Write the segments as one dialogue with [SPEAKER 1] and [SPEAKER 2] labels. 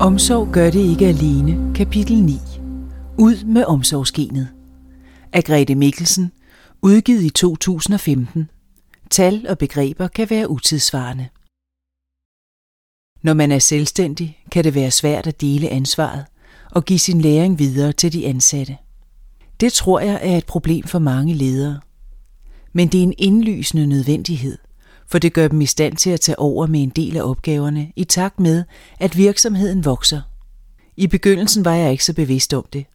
[SPEAKER 1] Omsorg gør det ikke alene. Kapitel 9. Ud med omsorgsgenet. Af Grete Mikkelsen. Udgivet i 2015. Tal og begreber kan være utidsvarende. Når man er selvstændig, kan det være svært at dele ansvaret og give sin læring videre til de ansatte. Det tror jeg er et problem for mange ledere. Men det er en indlysende nødvendighed – for det gør dem i stand til at tage over med en del af opgaverne i takt med, at virksomheden vokser. I begyndelsen var jeg ikke så bevidst om det.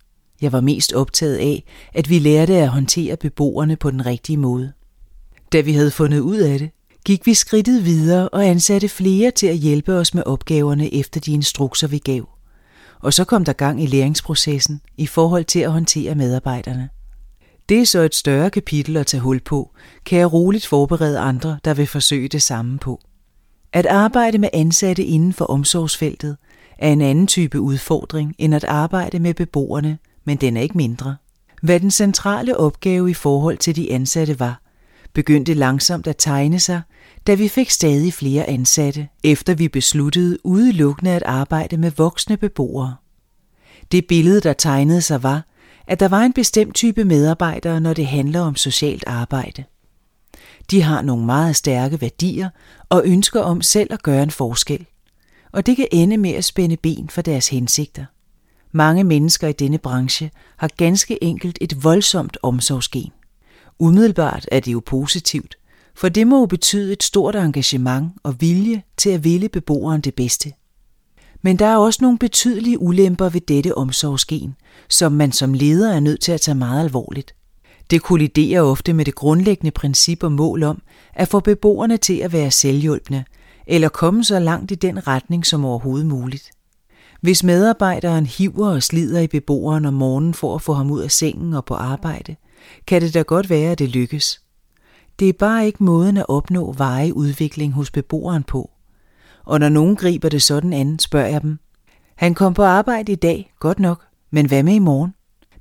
[SPEAKER 1] Jeg var mest optaget af, at vi lærte at håndtere beboerne på den rigtige måde. Da vi havde fundet ud af det, gik vi skridtet videre og ansatte flere til at hjælpe os med opgaverne efter de instrukser, vi gav. Og så kom der gang i læringsprocessen i forhold til at håndtere medarbejderne. Det er så et større kapitel at tage hul på, kan jeg roligt forberede andre, der vil forsøge det samme på. At arbejde med ansatte inden for omsorgsfeltet er en anden type udfordring end at arbejde med beboerne, men den er ikke mindre. Hvad den centrale opgave i forhold til de ansatte var, begyndte langsomt at tegne sig, da vi fik stadig flere ansatte, efter vi besluttede udelukkende at arbejde med voksne beboere. Det billede, der tegnede sig, var, at der var en bestemt type medarbejdere, når det handler om socialt arbejde. De har nogle meget stærke værdier og ønsker om selv at gøre en forskel. Og det kan ende med at spænde ben for deres hensigter. Mange mennesker i denne branche har ganske enkelt et voldsomt omsorgsgen. Umiddelbart er det jo positivt, for det må jo betyde et stort engagement og vilje til at ville beboeren det bedste. Men der er også nogle betydelige ulemper ved dette omsorgsgen, som man som leder er nødt til at tage meget alvorligt. Det kolliderer ofte med det grundlæggende princip og mål om at få beboerne til at være selvhjulpne, eller komme så langt i den retning som overhovedet muligt. Hvis medarbejderen hiver og slider i beboeren om morgenen for at få ham ud af sengen og på arbejde, kan det da godt være, at det lykkes. Det er bare ikke måden at opnå veje udvikling hos beboeren på. Og når nogen griber det sådan an, spørger jeg dem. Han kom på arbejde i dag, godt nok, men hvad med i morgen?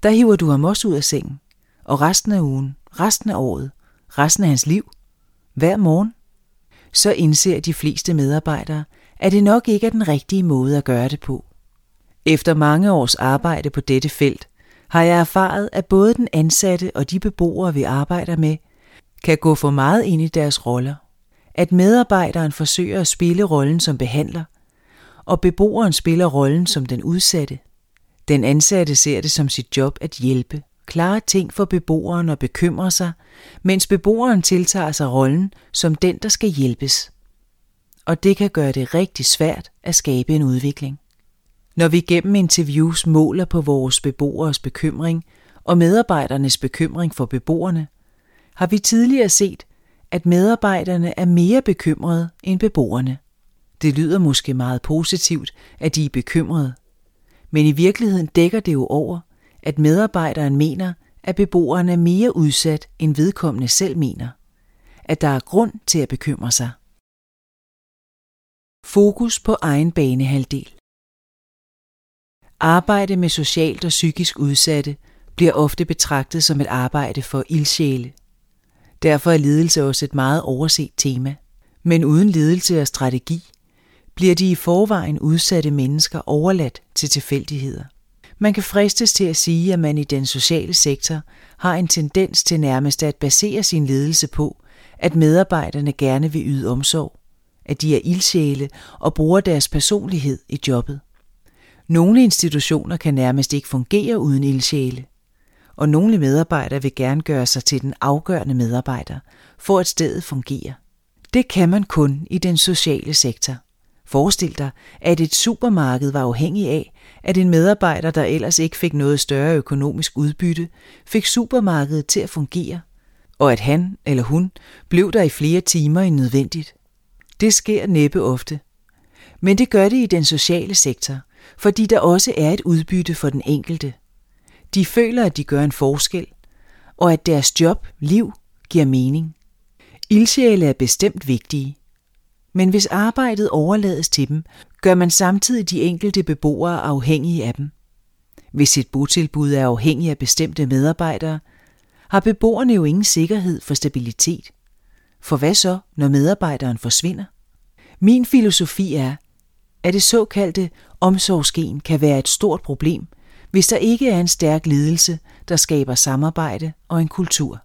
[SPEAKER 1] Der hiver du ham også ud af sengen. Og resten af ugen, resten af året, resten af hans liv, hver morgen. Så indser de fleste medarbejdere, at det nok ikke er den rigtige måde at gøre det på. Efter mange års arbejde på dette felt, har jeg erfaret, at både den ansatte og de beboere, vi arbejder med, kan gå for meget ind i deres roller. At medarbejderen forsøger at spille rollen som behandler, og beboeren spiller rollen som den udsatte. Den ansatte ser det som sit job at hjælpe, klare ting for beboeren og bekymre sig, mens beboeren tiltager sig rollen som den, der skal hjælpes. Og det kan gøre det rigtig svært at skabe en udvikling. Når vi gennem interviews måler på vores beboeres bekymring og medarbejdernes bekymring for beboerne, har vi tidligere set, at medarbejderne er mere bekymrede end beboerne. Det lyder måske meget positivt, at de er bekymrede, men i virkeligheden dækker det jo over, at medarbejderen mener, at beboeren er mere udsat, end vedkommende selv mener. At der er grund til at bekymre sig. Fokus på egen banehalvdel Arbejde med socialt og psykisk udsatte bliver ofte betragtet som et arbejde for ildsjæle. Derfor er ledelse også et meget overset tema. Men uden ledelse og strategi bliver de i forvejen udsatte mennesker overladt til tilfældigheder. Man kan fristes til at sige, at man i den sociale sektor har en tendens til nærmest at basere sin ledelse på, at medarbejderne gerne vil yde omsorg, at de er ildsjæle og bruger deres personlighed i jobbet. Nogle institutioner kan nærmest ikke fungere uden ildsjæle, og nogle medarbejdere vil gerne gøre sig til den afgørende medarbejder, for at stedet fungerer. Det kan man kun i den sociale sektor. Forestil dig, at et supermarked var afhængig af, at en medarbejder, der ellers ikke fik noget større økonomisk udbytte, fik supermarkedet til at fungere, og at han eller hun blev der i flere timer end nødvendigt. Det sker næppe ofte. Men det gør det i den sociale sektor, fordi der også er et udbytte for den enkelte. De føler, at de gør en forskel, og at deres job, liv, giver mening. Ildsjæle er bestemt vigtige, men hvis arbejdet overlades til dem, gør man samtidig de enkelte beboere afhængige af dem. Hvis et botilbud er afhængig af bestemte medarbejdere, har beboerne jo ingen sikkerhed for stabilitet. For hvad så, når medarbejderen forsvinder? Min filosofi er, at det såkaldte omsorgsgen kan være et stort problem, hvis der ikke er en stærk ledelse, der skaber samarbejde og en kultur.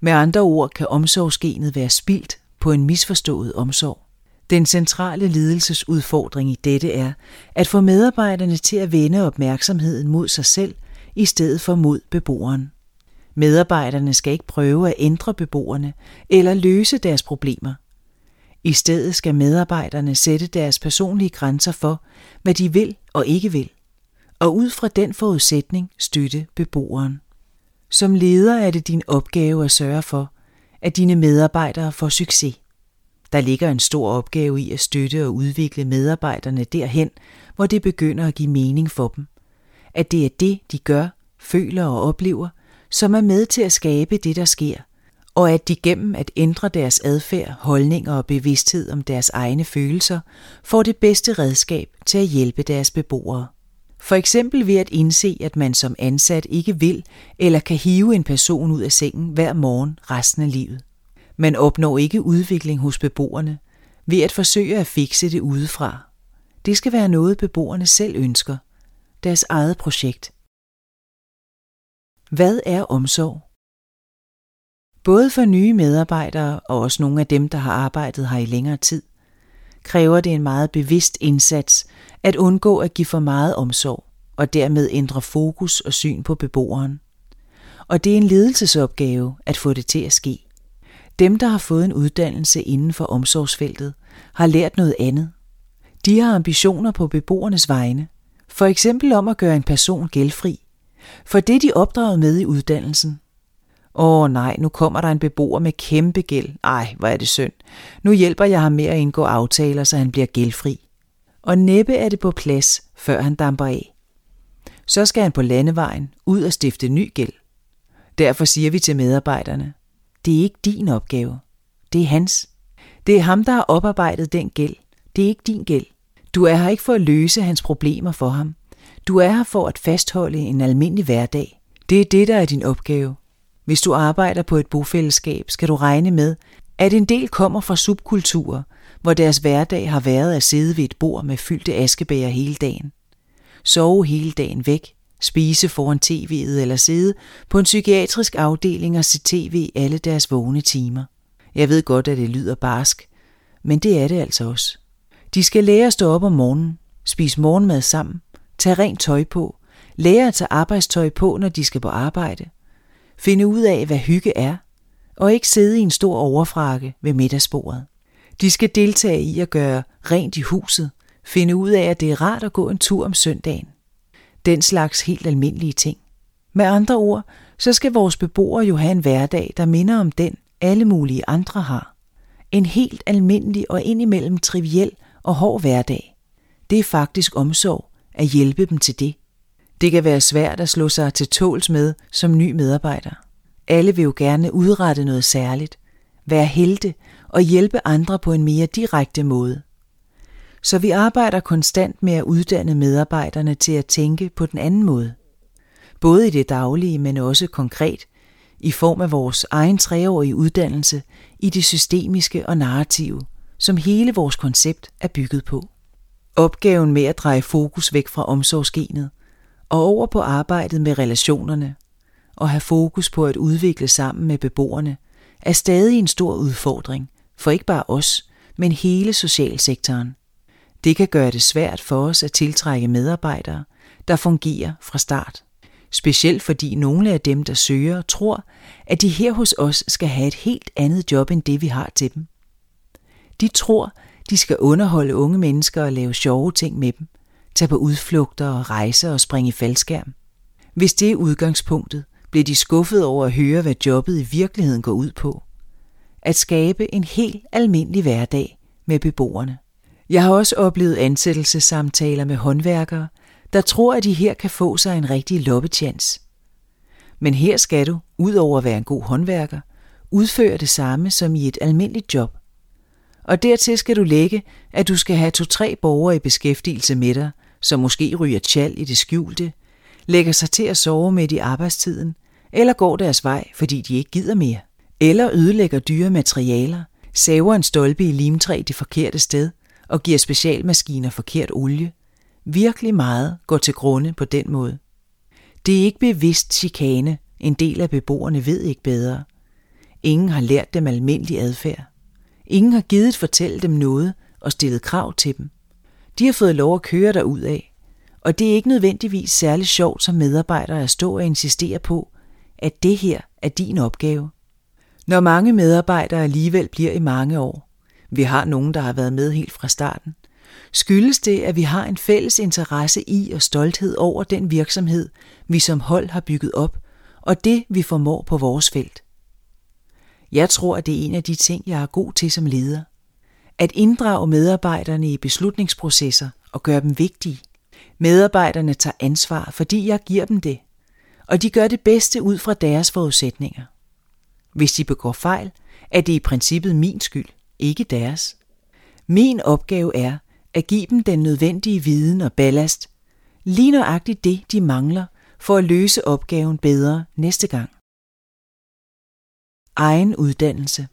[SPEAKER 1] Med andre ord kan omsorgsgenet være spildt på en misforstået omsorg. Den centrale ledelsesudfordring i dette er at få medarbejderne til at vende opmærksomheden mod sig selv i stedet for mod beboeren. Medarbejderne skal ikke prøve at ændre beboerne eller løse deres problemer. I stedet skal medarbejderne sætte deres personlige grænser for, hvad de vil og ikke vil, og ud fra den forudsætning støtte beboeren. Som leder er det din opgave at sørge for, at dine medarbejdere får succes. Der ligger en stor opgave i at støtte og udvikle medarbejderne derhen, hvor det begynder at give mening for dem. At det er det, de gør, føler og oplever, som er med til at skabe det, der sker, og at de gennem at ændre deres adfærd, holdninger og bevidsthed om deres egne følelser, får det bedste redskab til at hjælpe deres beboere. For eksempel ved at indse, at man som ansat ikke vil eller kan hive en person ud af sengen hver morgen resten af livet. Man opnår ikke udvikling hos beboerne ved at forsøge at fikse det udefra. Det skal være noget, beboerne selv ønsker. Deres eget projekt. Hvad er omsorg? Både for nye medarbejdere og også nogle af dem, der har arbejdet her i længere tid, kræver det en meget bevidst indsats at undgå at give for meget omsorg og dermed ændre fokus og syn på beboeren. Og det er en ledelsesopgave at få det til at ske. Dem, der har fået en uddannelse inden for omsorgsfeltet, har lært noget andet. De har ambitioner på beboernes vegne, for eksempel om at gøre en person gældfri, for det de opdraget med i uddannelsen. Åh nej, nu kommer der en beboer med kæmpe gæld. Ej, hvor er det synd. Nu hjælper jeg ham med at indgå aftaler, så han bliver gældfri. Og næppe er det på plads, før han damper af. Så skal han på landevejen ud og stifte ny gæld. Derfor siger vi til medarbejderne, det er ikke din opgave. Det er hans. Det er ham, der har oparbejdet den gæld. Det er ikke din gæld. Du er her ikke for at løse hans problemer for ham. Du er her for at fastholde en almindelig hverdag. Det er det, der er din opgave. Hvis du arbejder på et bofællesskab, skal du regne med, at en del kommer fra subkulturer, hvor deres hverdag har været at sidde ved et bord med fyldte askebæger hele dagen. Sove hele dagen væk, spise foran tv'et eller sidde på en psykiatrisk afdeling og se tv alle deres vågne timer. Jeg ved godt, at det lyder barsk, men det er det altså også. De skal lære at stå op om morgenen, spise morgenmad sammen, tage rent tøj på, lære at tage arbejdstøj på, når de skal på arbejde, finde ud af, hvad hygge er, og ikke sidde i en stor overfrakke ved middagsbordet. De skal deltage i at gøre rent i huset, finde ud af, at det er rart at gå en tur om søndagen. Den slags helt almindelige ting. Med andre ord, så skal vores beboere jo have en hverdag, der minder om den, alle mulige andre har. En helt almindelig og indimellem triviel og hård hverdag. Det er faktisk omsorg at hjælpe dem til det. Det kan være svært at slå sig til tåls med som ny medarbejder. Alle vil jo gerne udrette noget særligt, være helte og hjælpe andre på en mere direkte måde. Så vi arbejder konstant med at uddanne medarbejderne til at tænke på den anden måde. Både i det daglige, men også konkret, i form af vores egen treårige uddannelse i det systemiske og narrative, som hele vores koncept er bygget på. Opgaven med at dreje fokus væk fra omsorgsgenet og over på arbejdet med relationerne og have fokus på at udvikle sammen med beboerne er stadig en stor udfordring for ikke bare os, men hele socialsektoren. Det kan gøre det svært for os at tiltrække medarbejdere, der fungerer fra start. Specielt fordi nogle af dem, der søger, tror, at de her hos os skal have et helt andet job end det, vi har til dem. De tror, de skal underholde unge mennesker og lave sjove ting med dem, tage på udflugter og rejse og springe i faldskærm. Hvis det er udgangspunktet, bliver de skuffet over at høre, hvad jobbet i virkeligheden går ud på. At skabe en helt almindelig hverdag med beboerne. Jeg har også oplevet ansættelsessamtaler med håndværkere, der tror, at de her kan få sig en rigtig loppetjans. Men her skal du, udover at være en god håndværker, udføre det samme som i et almindeligt job. Og dertil skal du lægge, at du skal have to-tre borgere i beskæftigelse med dig, som måske ryger tjal i det skjulte, lægger sig til at sove midt i arbejdstiden, eller går deres vej, fordi de ikke gider mere, eller ødelægger dyre materialer, saver en stolpe i limtræ det forkerte sted – og giver specialmaskiner forkert olie. Virkelig meget går til grunde på den måde. Det er ikke bevidst chikane. En del af beboerne ved ikke bedre. Ingen har lært dem almindelig adfærd. Ingen har givet fortælle dem noget og stillet krav til dem. De har fået lov at køre derud af, og det er ikke nødvendigvis særlig sjovt som medarbejder at stå og insistere på, at det her er din opgave. Når mange medarbejdere alligevel bliver i mange år, vi har nogen, der har været med helt fra starten, skyldes det, at vi har en fælles interesse i og stolthed over den virksomhed, vi som hold har bygget op, og det, vi formår på vores felt. Jeg tror, at det er en af de ting, jeg er god til som leder. At inddrage medarbejderne i beslutningsprocesser og gøre dem vigtige. Medarbejderne tager ansvar, fordi jeg giver dem det, og de gør det bedste ud fra deres forudsætninger. Hvis de begår fejl, er det i princippet min skyld, ikke deres. Min opgave er at give dem den nødvendige viden og ballast, lige nøjagtigt det, de mangler for at løse opgaven bedre næste gang. Egen uddannelse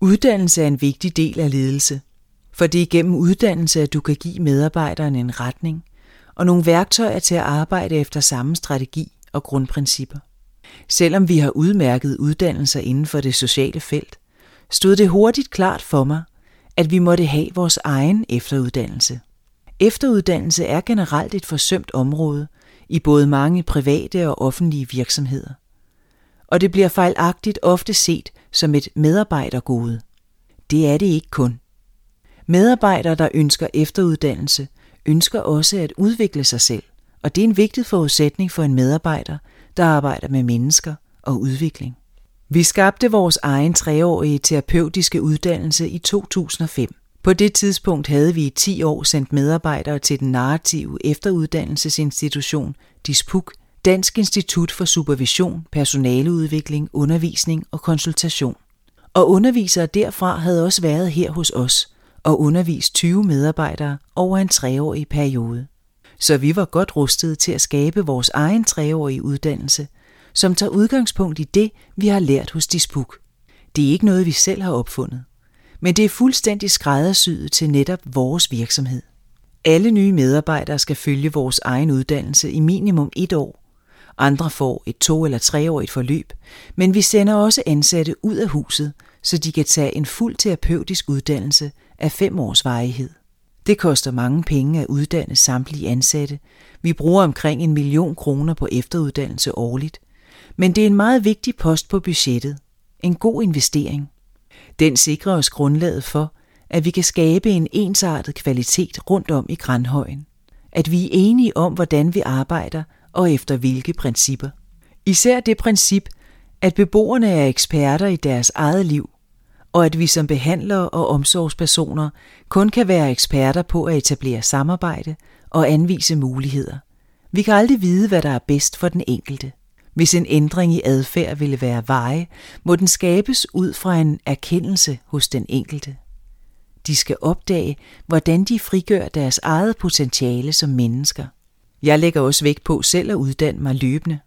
[SPEAKER 1] Uddannelse er en vigtig del af ledelse, for det er gennem uddannelse, at du kan give medarbejderne en retning og nogle værktøjer til at arbejde efter samme strategi og grundprincipper. Selvom vi har udmærket uddannelser inden for det sociale felt, stod det hurtigt klart for mig, at vi måtte have vores egen efteruddannelse. Efteruddannelse er generelt et forsømt område i både mange private og offentlige virksomheder. Og det bliver fejlagtigt ofte set som et medarbejdergode. Det er det ikke kun. Medarbejdere, der ønsker efteruddannelse, ønsker også at udvikle sig selv, og det er en vigtig forudsætning for en medarbejder, der arbejder med mennesker og udvikling. Vi skabte vores egen treårige terapeutiske uddannelse i 2005. På det tidspunkt havde vi i 10 år sendt medarbejdere til den narrative efteruddannelsesinstitution DISPUK, Dansk Institut for Supervision, Personaleudvikling, Undervisning og Konsultation. Og undervisere derfra havde også været her hos os og undervist 20 medarbejdere over en treårig periode. Så vi var godt rustet til at skabe vores egen treårige uddannelse, som tager udgangspunkt i det, vi har lært hos Dispuk. Det er ikke noget, vi selv har opfundet, men det er fuldstændig skræddersyet til netop vores virksomhed. Alle nye medarbejdere skal følge vores egen uddannelse i minimum et år. Andre får et to- eller treårigt forløb, men vi sender også ansatte ud af huset, så de kan tage en fuld terapeutisk uddannelse af fem års varighed. Det koster mange penge at uddanne samtlige ansatte. Vi bruger omkring en million kroner på efteruddannelse årligt. Men det er en meget vigtig post på budgettet. En god investering. Den sikrer os grundlaget for, at vi kan skabe en ensartet kvalitet rundt om i Grandhøjen. At vi er enige om, hvordan vi arbejder og efter hvilke principper. Især det princip, at beboerne er eksperter i deres eget liv, og at vi som behandlere og omsorgspersoner kun kan være eksperter på at etablere samarbejde og anvise muligheder. Vi kan aldrig vide, hvad der er bedst for den enkelte. Hvis en ændring i adfærd ville være veje, må den skabes ud fra en erkendelse hos den enkelte. De skal opdage, hvordan de frigør deres eget potentiale som mennesker. Jeg lægger også vægt på selv at uddanne mig løbende.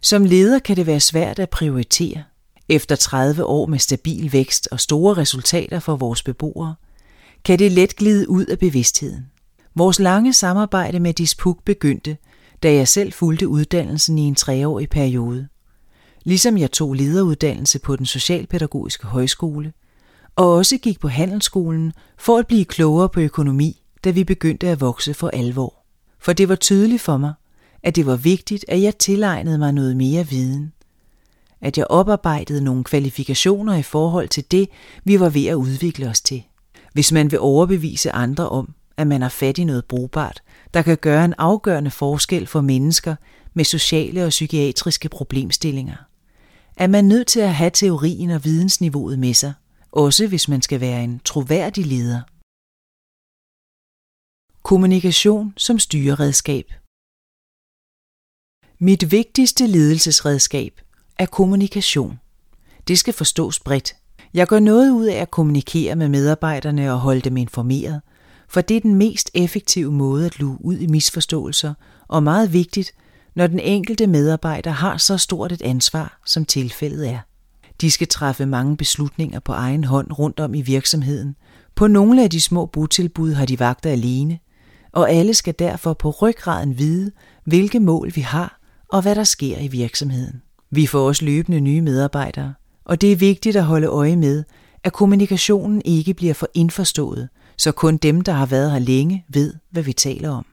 [SPEAKER 1] Som leder kan det være svært at prioritere. Efter 30 år med stabil vækst og store resultater for vores beboere, kan det let glide ud af bevidstheden. Vores lange samarbejde med Dispuk begyndte, da jeg selv fulgte uddannelsen i en treårig periode. Ligesom jeg tog lederuddannelse på den Socialpædagogiske Højskole, og også gik på handelsskolen for at blive klogere på økonomi, da vi begyndte at vokse for alvor. For det var tydeligt for mig, at det var vigtigt, at jeg tilegnede mig noget mere viden. At jeg oparbejdede nogle kvalifikationer i forhold til det, vi var ved at udvikle os til. Hvis man vil overbevise andre om, at man har fat i noget brugbart, der kan gøre en afgørende forskel for mennesker med sociale og psykiatriske problemstillinger, er man nødt til at have teorien og vidensniveauet med sig, også hvis man skal være en troværdig leder. Kommunikation som styreredskab Mit vigtigste ledelsesredskab er kommunikation. Det skal forstås bredt. Jeg gør noget ud af at kommunikere med medarbejderne og holde dem informeret, for det er den mest effektive måde at luge ud i misforståelser, og meget vigtigt, når den enkelte medarbejder har så stort et ansvar, som tilfældet er. De skal træffe mange beslutninger på egen hånd rundt om i virksomheden. På nogle af de små botilbud har de vagter alene, og alle skal derfor på ryggraden vide, hvilke mål vi har og hvad der sker i virksomheden. Vi får også løbende nye medarbejdere, og det er vigtigt at holde øje med, at kommunikationen ikke bliver for indforstået, så kun dem, der har været her længe, ved, hvad vi taler om.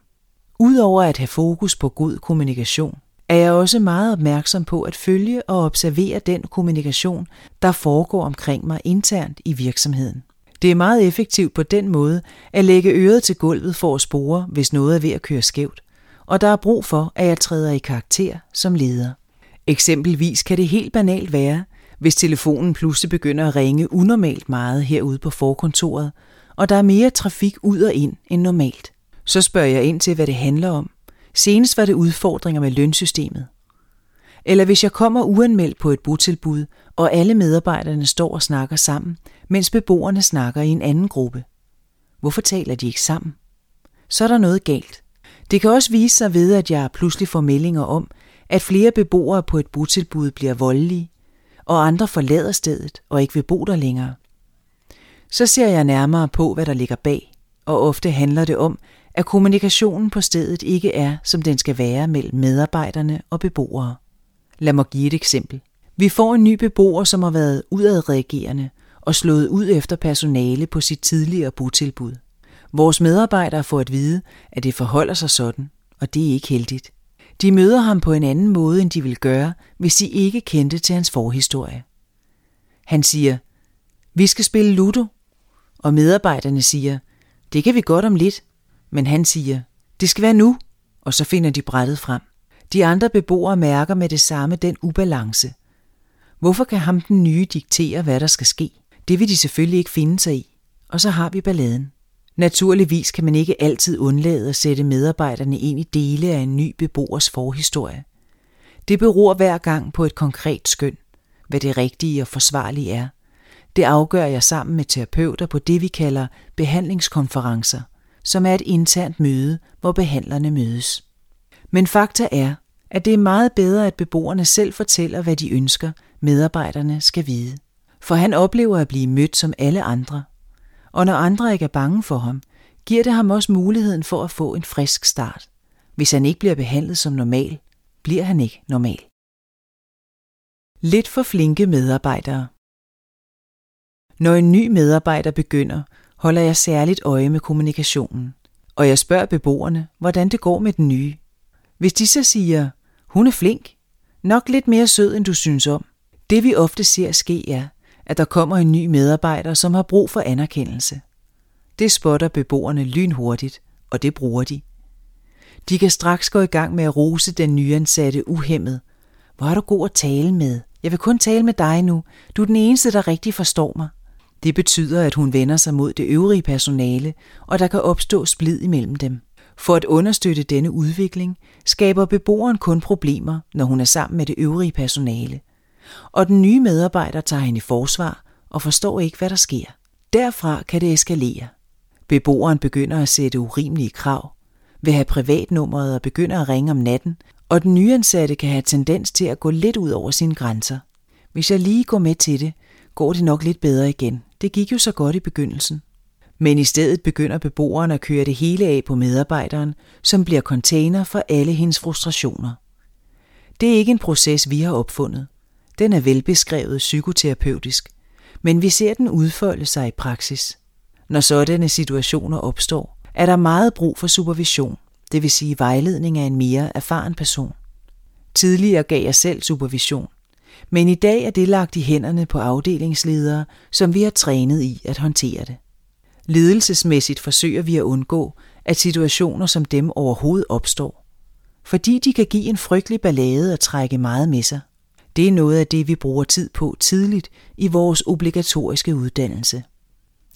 [SPEAKER 1] Udover at have fokus på god kommunikation, er jeg også meget opmærksom på at følge og observere den kommunikation, der foregår omkring mig internt i virksomheden. Det er meget effektivt på den måde at lægge øret til gulvet for at spore, hvis noget er ved at køre skævt, og der er brug for, at jeg træder i karakter som leder. Eksempelvis kan det helt banalt være, hvis telefonen pludselig begynder at ringe unormalt meget herude på forkontoret, og der er mere trafik ud og ind end normalt. Så spørger jeg ind til, hvad det handler om. Senest var det udfordringer med lønsystemet. Eller hvis jeg kommer uanmeldt på et botilbud, og alle medarbejderne står og snakker sammen, mens beboerne snakker i en anden gruppe. Hvorfor taler de ikke sammen? Så er der noget galt. Det kan også vise sig ved, at jeg pludselig får meldinger om, at flere beboere på et botilbud bliver voldelige, og andre forlader stedet og ikke vil bo der længere. Så ser jeg nærmere på, hvad der ligger bag, og ofte handler det om, at kommunikationen på stedet ikke er, som den skal være mellem medarbejderne og beboere. Lad mig give et eksempel. Vi får en ny beboer, som har været udadreagerende og slået ud efter personale på sit tidligere botilbud. Vores medarbejdere får at vide, at det forholder sig sådan, og det er ikke heldigt. De møder ham på en anden måde, end de ville gøre, hvis de ikke kendte til hans forhistorie. Han siger, vi skal spille Ludo, og medarbejderne siger, det kan vi godt om lidt, men han siger, det skal være nu, og så finder de brættet frem. De andre beboere mærker med det samme den ubalance. Hvorfor kan ham den nye diktere, hvad der skal ske? Det vil de selvfølgelig ikke finde sig i, og så har vi balladen. Naturligvis kan man ikke altid undlade at sætte medarbejderne ind i dele af en ny beboers forhistorie. Det beror hver gang på et konkret skøn, hvad det rigtige og forsvarlige er. Det afgør jeg sammen med terapeuter på det, vi kalder behandlingskonferencer, som er et internt møde, hvor behandlerne mødes. Men fakta er, at det er meget bedre, at beboerne selv fortæller, hvad de ønsker, medarbejderne skal vide. For han oplever at blive mødt som alle andre, og når andre ikke er bange for ham, giver det ham også muligheden for at få en frisk start. Hvis han ikke bliver behandlet som normal, bliver han ikke normal. Lidt for flinke medarbejdere Når en ny medarbejder begynder, holder jeg særligt øje med kommunikationen, og jeg spørger beboerne, hvordan det går med den nye. Hvis de så siger, hun er flink, nok lidt mere sød, end du synes om, det vi ofte ser ske er, at der kommer en ny medarbejder, som har brug for anerkendelse. Det spotter beboerne lynhurtigt, og det bruger de. De kan straks gå i gang med at rose den nyansatte uhemmet. Hvor er du god at tale med. Jeg vil kun tale med dig nu. Du er den eneste, der rigtig forstår mig. Det betyder, at hun vender sig mod det øvrige personale, og der kan opstå splid imellem dem. For at understøtte denne udvikling, skaber beboeren kun problemer, når hun er sammen med det øvrige personale – og den nye medarbejder tager hende i forsvar og forstår ikke, hvad der sker. Derfra kan det eskalere. Beboeren begynder at sætte urimelige krav, vil have privatnummeret og begynder at ringe om natten, og den nyansatte kan have tendens til at gå lidt ud over sine grænser. Hvis jeg lige går med til det, går det nok lidt bedre igen. Det gik jo så godt i begyndelsen. Men i stedet begynder beboeren at køre det hele af på medarbejderen, som bliver container for alle hendes frustrationer. Det er ikke en proces, vi har opfundet. Den er velbeskrevet psykoterapeutisk, men vi ser den udfolde sig i praksis. Når sådanne situationer opstår, er der meget brug for supervision, det vil sige vejledning af en mere erfaren person. Tidligere gav jeg selv supervision, men i dag er det lagt i hænderne på afdelingsledere, som vi har trænet i at håndtere det. Ledelsesmæssigt forsøger vi at undgå, at situationer som dem overhovedet opstår, fordi de kan give en frygtelig ballade og trække meget med sig. Det er noget af det, vi bruger tid på tidligt i vores obligatoriske uddannelse.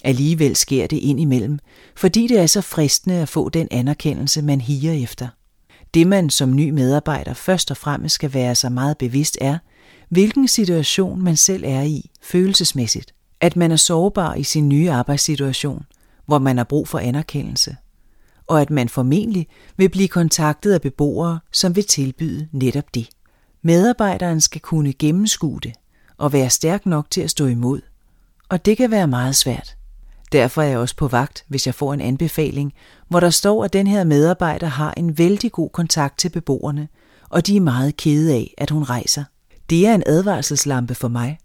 [SPEAKER 1] Alligevel sker det indimellem, fordi det er så fristende at få den anerkendelse, man higer efter. Det man som ny medarbejder først og fremmest skal være sig meget bevidst er, hvilken situation man selv er i følelsesmæssigt. At man er sårbar i sin nye arbejdssituation, hvor man har brug for anerkendelse. Og at man formentlig vil blive kontaktet af beboere, som vil tilbyde netop det. Medarbejderen skal kunne gennemskue det og være stærk nok til at stå imod. Og det kan være meget svært. Derfor er jeg også på vagt, hvis jeg får en anbefaling, hvor der står, at den her medarbejder har en vældig god kontakt til beboerne, og de er meget kede af, at hun rejser. Det er en advarselslampe for mig,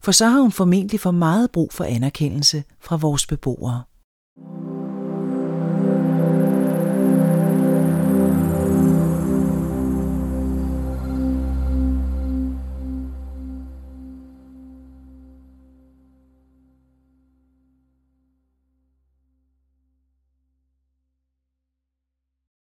[SPEAKER 1] for så har hun formentlig for meget brug for anerkendelse fra vores beboere.